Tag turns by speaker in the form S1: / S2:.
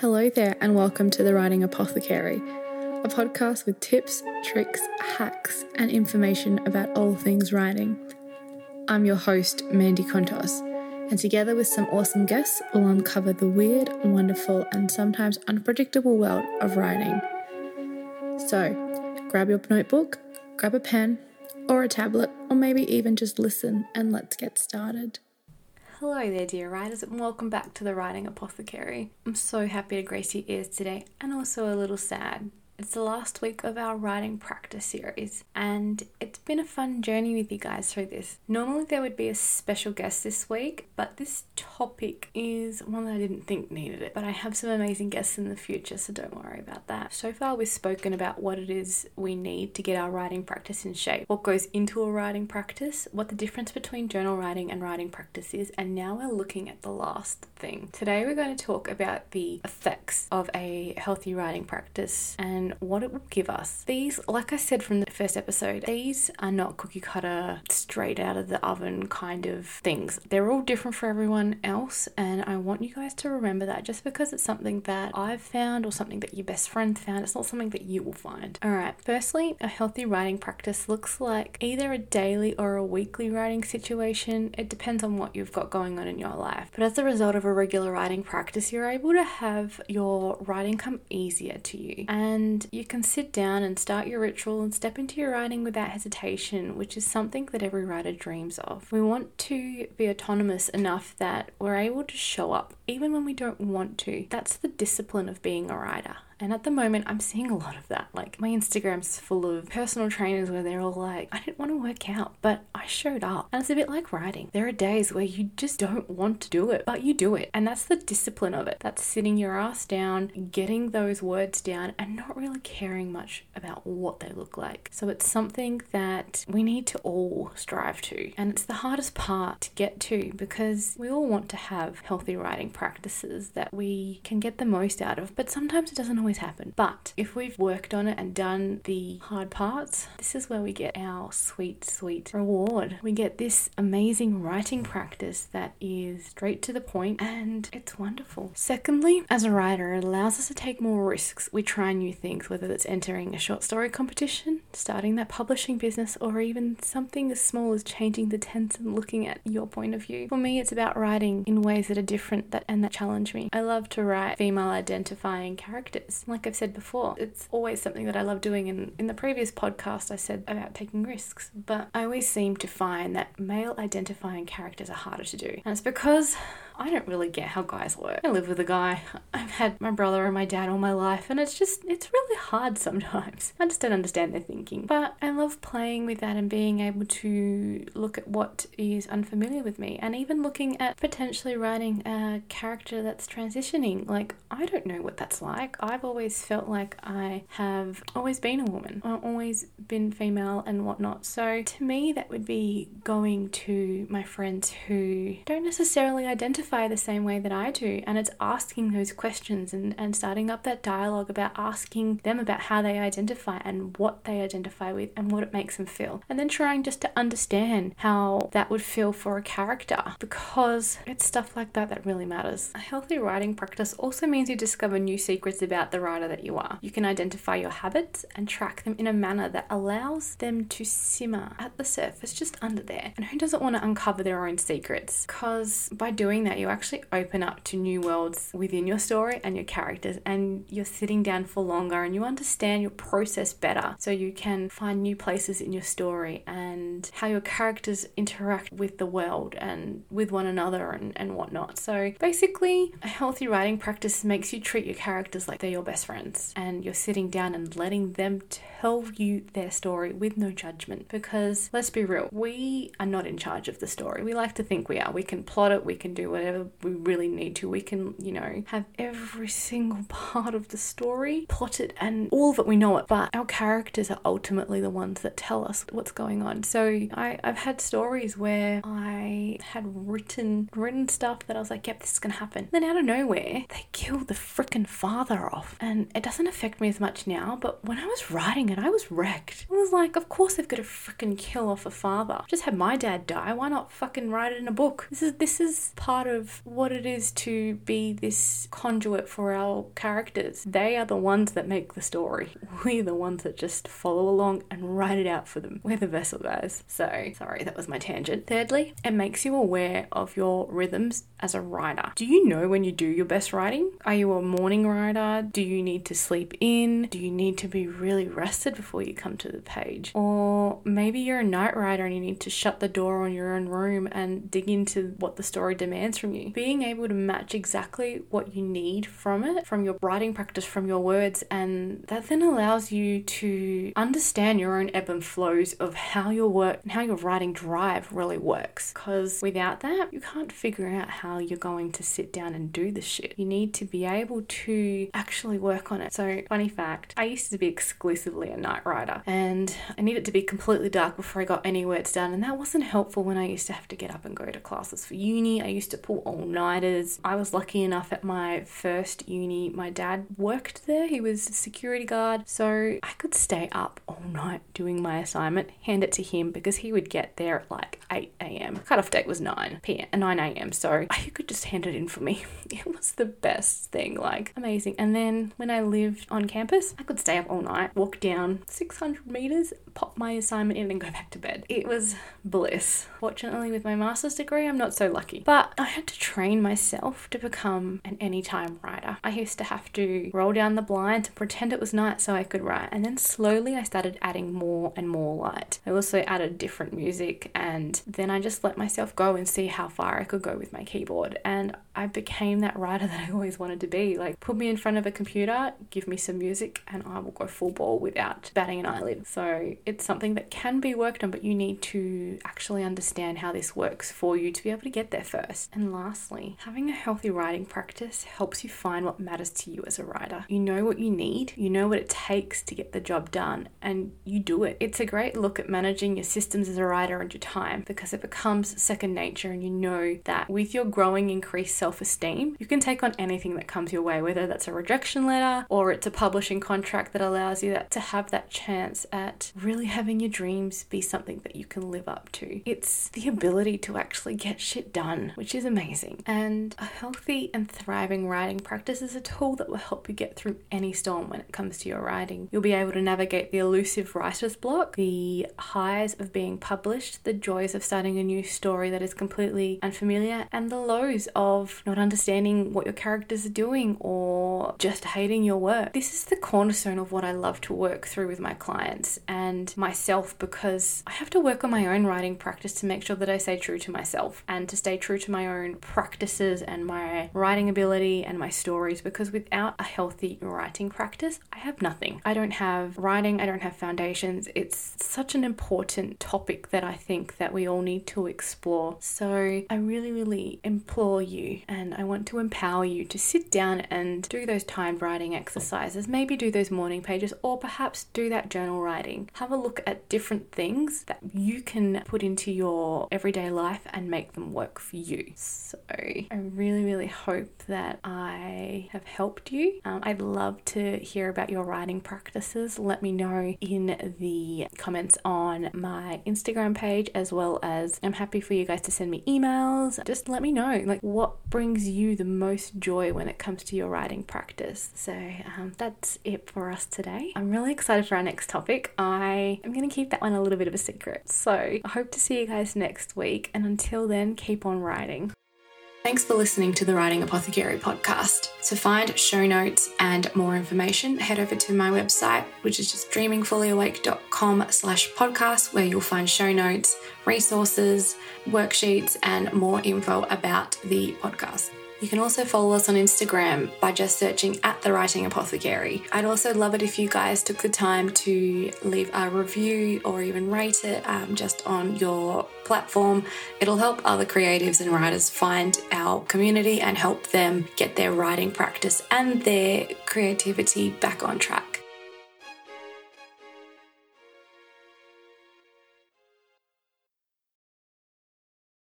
S1: Hello there, and welcome to the Writing Apothecary, a podcast with tips, tricks, hacks, and information about all things writing. I'm your host, Mandy Contos, and together with some awesome guests, we'll uncover the weird, wonderful, and sometimes unpredictable world of writing. So, grab your notebook, grab a pen, or a tablet, or maybe even just listen, and let's get started. Hello there, dear writers, and welcome back to the Writing Apothecary. I'm so happy to grace your ears today, and also a little sad it's the last week of our writing practice series, and it's been a fun journey with you guys through this. Normally, there would be a special guest this week, but this topic is one that I didn't think needed it. But I have some amazing guests in the future, so don't worry about that. So far, we've spoken about what it is we need to get our writing practice in shape, what goes into a writing practice, what the difference between journal writing and writing practice is, and now we're looking at the last thing. Today, we're going to talk about the effects of a healthy writing practice and what it will give us. These, like I said from the first episode, these are not cookie cutter, straight out of the oven kind of things. They're all different for everyone else, and I want you guys to remember that just because it's something that I've found or something that your best friend found, it's not something that you will find. All right, firstly, a healthy writing practice looks like either a daily or a weekly writing situation. It depends on what you've got going on in your life. But as a result of a regular writing practice, you're able to have your writing come easier to you. And and you can sit down and start your ritual and step into your writing without hesitation, which is something that every writer dreams of. We want to be autonomous enough that we're able to show up even when we don't want to. That's the discipline of being a writer. And at the moment, I'm seeing a lot of that. Like, my Instagram's full of personal trainers where they're all like, I didn't want to work out, but I showed up. And it's a bit like writing. There are days where you just don't want to do it, but you do it. And that's the discipline of it. That's sitting your ass down, getting those words down, and not really caring much about what they look like. So it's something that we need to all strive to. And it's the hardest part to get to because we all want to have healthy writing practices that we can get the most out of, but sometimes it doesn't always always happen. But if we've worked on it and done the hard parts, this is where we get our sweet, sweet reward. We get this amazing writing practice that is straight to the point and it's wonderful. Secondly, as a writer, it allows us to take more risks. We try new things, whether that's entering a short story competition, starting that publishing business, or even something as small as changing the tense and looking at your point of view. For me, it's about writing in ways that are different that and that challenge me. I love to write female identifying characters like I've said before, it's always something that I love doing. And in the previous podcast, I said about taking risks, but I always seem to find that male identifying characters are harder to do. And it's because I don't really get how guys work. I live with a guy. I've had my brother and my dad all my life, and it's just, it's really hard sometimes. I just don't understand their thinking. But I love playing with that and being able to look at what is unfamiliar with me, and even looking at potentially writing a character that's transitioning. Like, I don't know what that's like. I've always felt like I have always been a woman, I've always been female and whatnot. So to me, that would be going to my friends who don't necessarily identify identify the same way that I do. And it's asking those questions and, and starting up that dialogue about asking them about how they identify and what they identify with and what it makes them feel. And then trying just to understand how that would feel for a character because it's stuff like that that really matters. A healthy writing practice also means you discover new secrets about the writer that you are. You can identify your habits and track them in a manner that allows them to simmer at the surface just under there. And who doesn't want to uncover their own secrets? Because by doing that, you actually open up to new worlds within your story and your characters, and you're sitting down for longer and you understand your process better. So you can find new places in your story and how your characters interact with the world and with one another and, and whatnot. So basically, a healthy writing practice makes you treat your characters like they're your best friends and you're sitting down and letting them tell you their story with no judgment. Because let's be real, we are not in charge of the story. We like to think we are. We can plot it, we can do whatever we really need to. We can, you know, have every single part of the story plotted and all of it we know it, but our characters are ultimately the ones that tell us what's going on. So I, I've had stories where I had written written stuff that I was like, yep, this is gonna happen. Then out of nowhere, they kill the freaking father off. And it doesn't affect me as much now, but when I was writing it, I was wrecked. I was like, of course they've got to freaking kill off a father. Just have my dad die. Why not fucking write it in a book? This is this is part of what it is to be this conduit for our characters. They are the ones that make the story. We're the ones that just follow along and write it out for them. We're the vessel guys. So, sorry, that was my tangent. Thirdly, it makes you aware of your rhythms as a writer. Do you know when you do your best writing? Are you a morning writer? Do you need to sleep in? Do you need to be really rested before you come to the page? Or maybe you're a night writer and you need to shut the door on your own room and dig into what the story demands from you. Being able to match exactly what you need from it, from your writing practice, from your words, and that then allows you to understand your own ebb and flows of how your work and how your writing drive really works. Because without that, you can't figure out how you're going to sit down and do the shit. You need to be able to actually work on it. So, funny fact, I used to be exclusively a night writer and I needed to be completely dark before I got any words done, and that wasn't helpful when I used to have to get up and go to classes for uni. I used to pull all nighters. I was lucky enough at my first uni, my dad worked there, he was a security guard, so I could stay up all night doing my assignment, hand it to him because he would get there at like 8 a.m. Cutoff date was 9 p.m. 9 a.m. So he could just hand it in for me. It was the best thing, like amazing. And then when I lived on campus, I could stay up all night, walk down 600 meters, pop my assignment in, and go back to bed. It was bliss. Fortunately, with my master's degree, I'm not so lucky. But I had to train myself to become an anytime writer. I used to have to roll down the blinds and pretend it was night so I could write. And then slowly I started adding more and more light. I also added different music and then I just let myself go and see how far I could go with my keyboard. And I became that writer that I always wanted to be. Like, put me in front of a computer, give me some music, and I will go full ball without batting an eyelid. So it's something that can be worked on, but you need to actually understand how this works for you to be able to get there first. And lastly, having a healthy writing practice helps you find what matters to you as a writer. You know what you need, you know what it takes to get the job done, and you do it. It's a great look at managing your systems as a writer and your time because it becomes second nature, and you know that with your growing increased self esteem, you can take on anything that comes your way, whether that's a rejection letter or it's a publishing contract that allows you that, to have that chance at really having your dreams be something that you can live up to. It's the ability to actually get shit done, which is amazing. And a healthy and thriving writing practice is a tool that will help you get through any storm when it comes to your writing. You'll be able to navigate the elusive writer's block, the highs of being published, the joys of starting a new story that is completely unfamiliar, and the lows of not understanding what your characters are doing or just hating your work. This is the cornerstone of what I love to work through with my clients and myself because I have to work on my own writing practice to make sure that I stay true to myself and to stay true to my own practices and my writing ability and my stories because without a healthy writing practice, I have nothing. I don't have writing, I don't have foundations. It's such an important topic that I think that we all need to explore. So I really, really implore you and I want to empower you to sit down and do those timed writing exercises. Maybe do those morning pages or perhaps do that journal writing. Have a look at different things that you can put into your everyday life and make them work for you. So I really, really hope that I have helped you. Um, I'd love to hear about your writing practices. Let me know in the comments on my Instagram page as well as I'm happy for you guys to send me emails. Just let me know like what brings you the most joy when it comes to your writing practice. So um, that's it for us today. I'm really excited for our next topic. I am going to keep that one a little bit of a secret. So I hope to see you guys next week. And until then, keep on writing. Thanks for listening to the Writing Apothecary podcast. To find show notes and more information, head over to my website, which is just dreamingfullyawake.com slash podcast, where you'll find show notes, resources, worksheets, and more info about the podcast. You can also follow us on Instagram by just searching at the Writing Apothecary. I'd also love it if you guys took the time to leave a review or even rate it um, just on your platform. It'll help other creatives and writers find our community and help them get their writing practice and their creativity back on track.